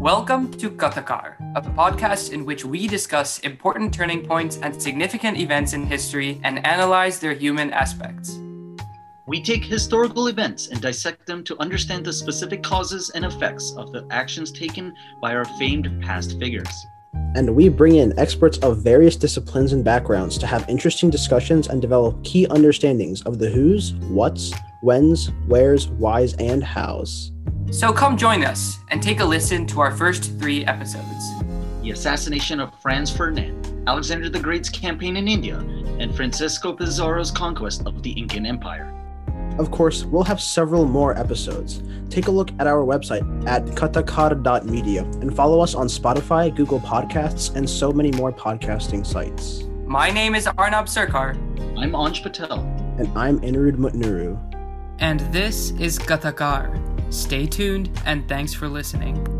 Welcome to Kathakar, a podcast in which we discuss important turning points and significant events in history and analyze their human aspects. We take historical events and dissect them to understand the specific causes and effects of the actions taken by our famed past figures. And we bring in experts of various disciplines and backgrounds to have interesting discussions and develop key understandings of the who's, what's, when's, where's, why's, and how's. So come join us and take a listen to our first three episodes the assassination of Franz Ferdinand, Alexander the Great's campaign in India, and Francisco Pizarro's conquest of the Incan Empire. Of course, we'll have several more episodes. Take a look at our website at kathakar.media and follow us on Spotify, Google Podcasts, and so many more podcasting sites. My name is Arnab Sarkar. I'm Anj Patel. And I'm Inrud Mutnuru. And this is Kathakar. Stay tuned and thanks for listening.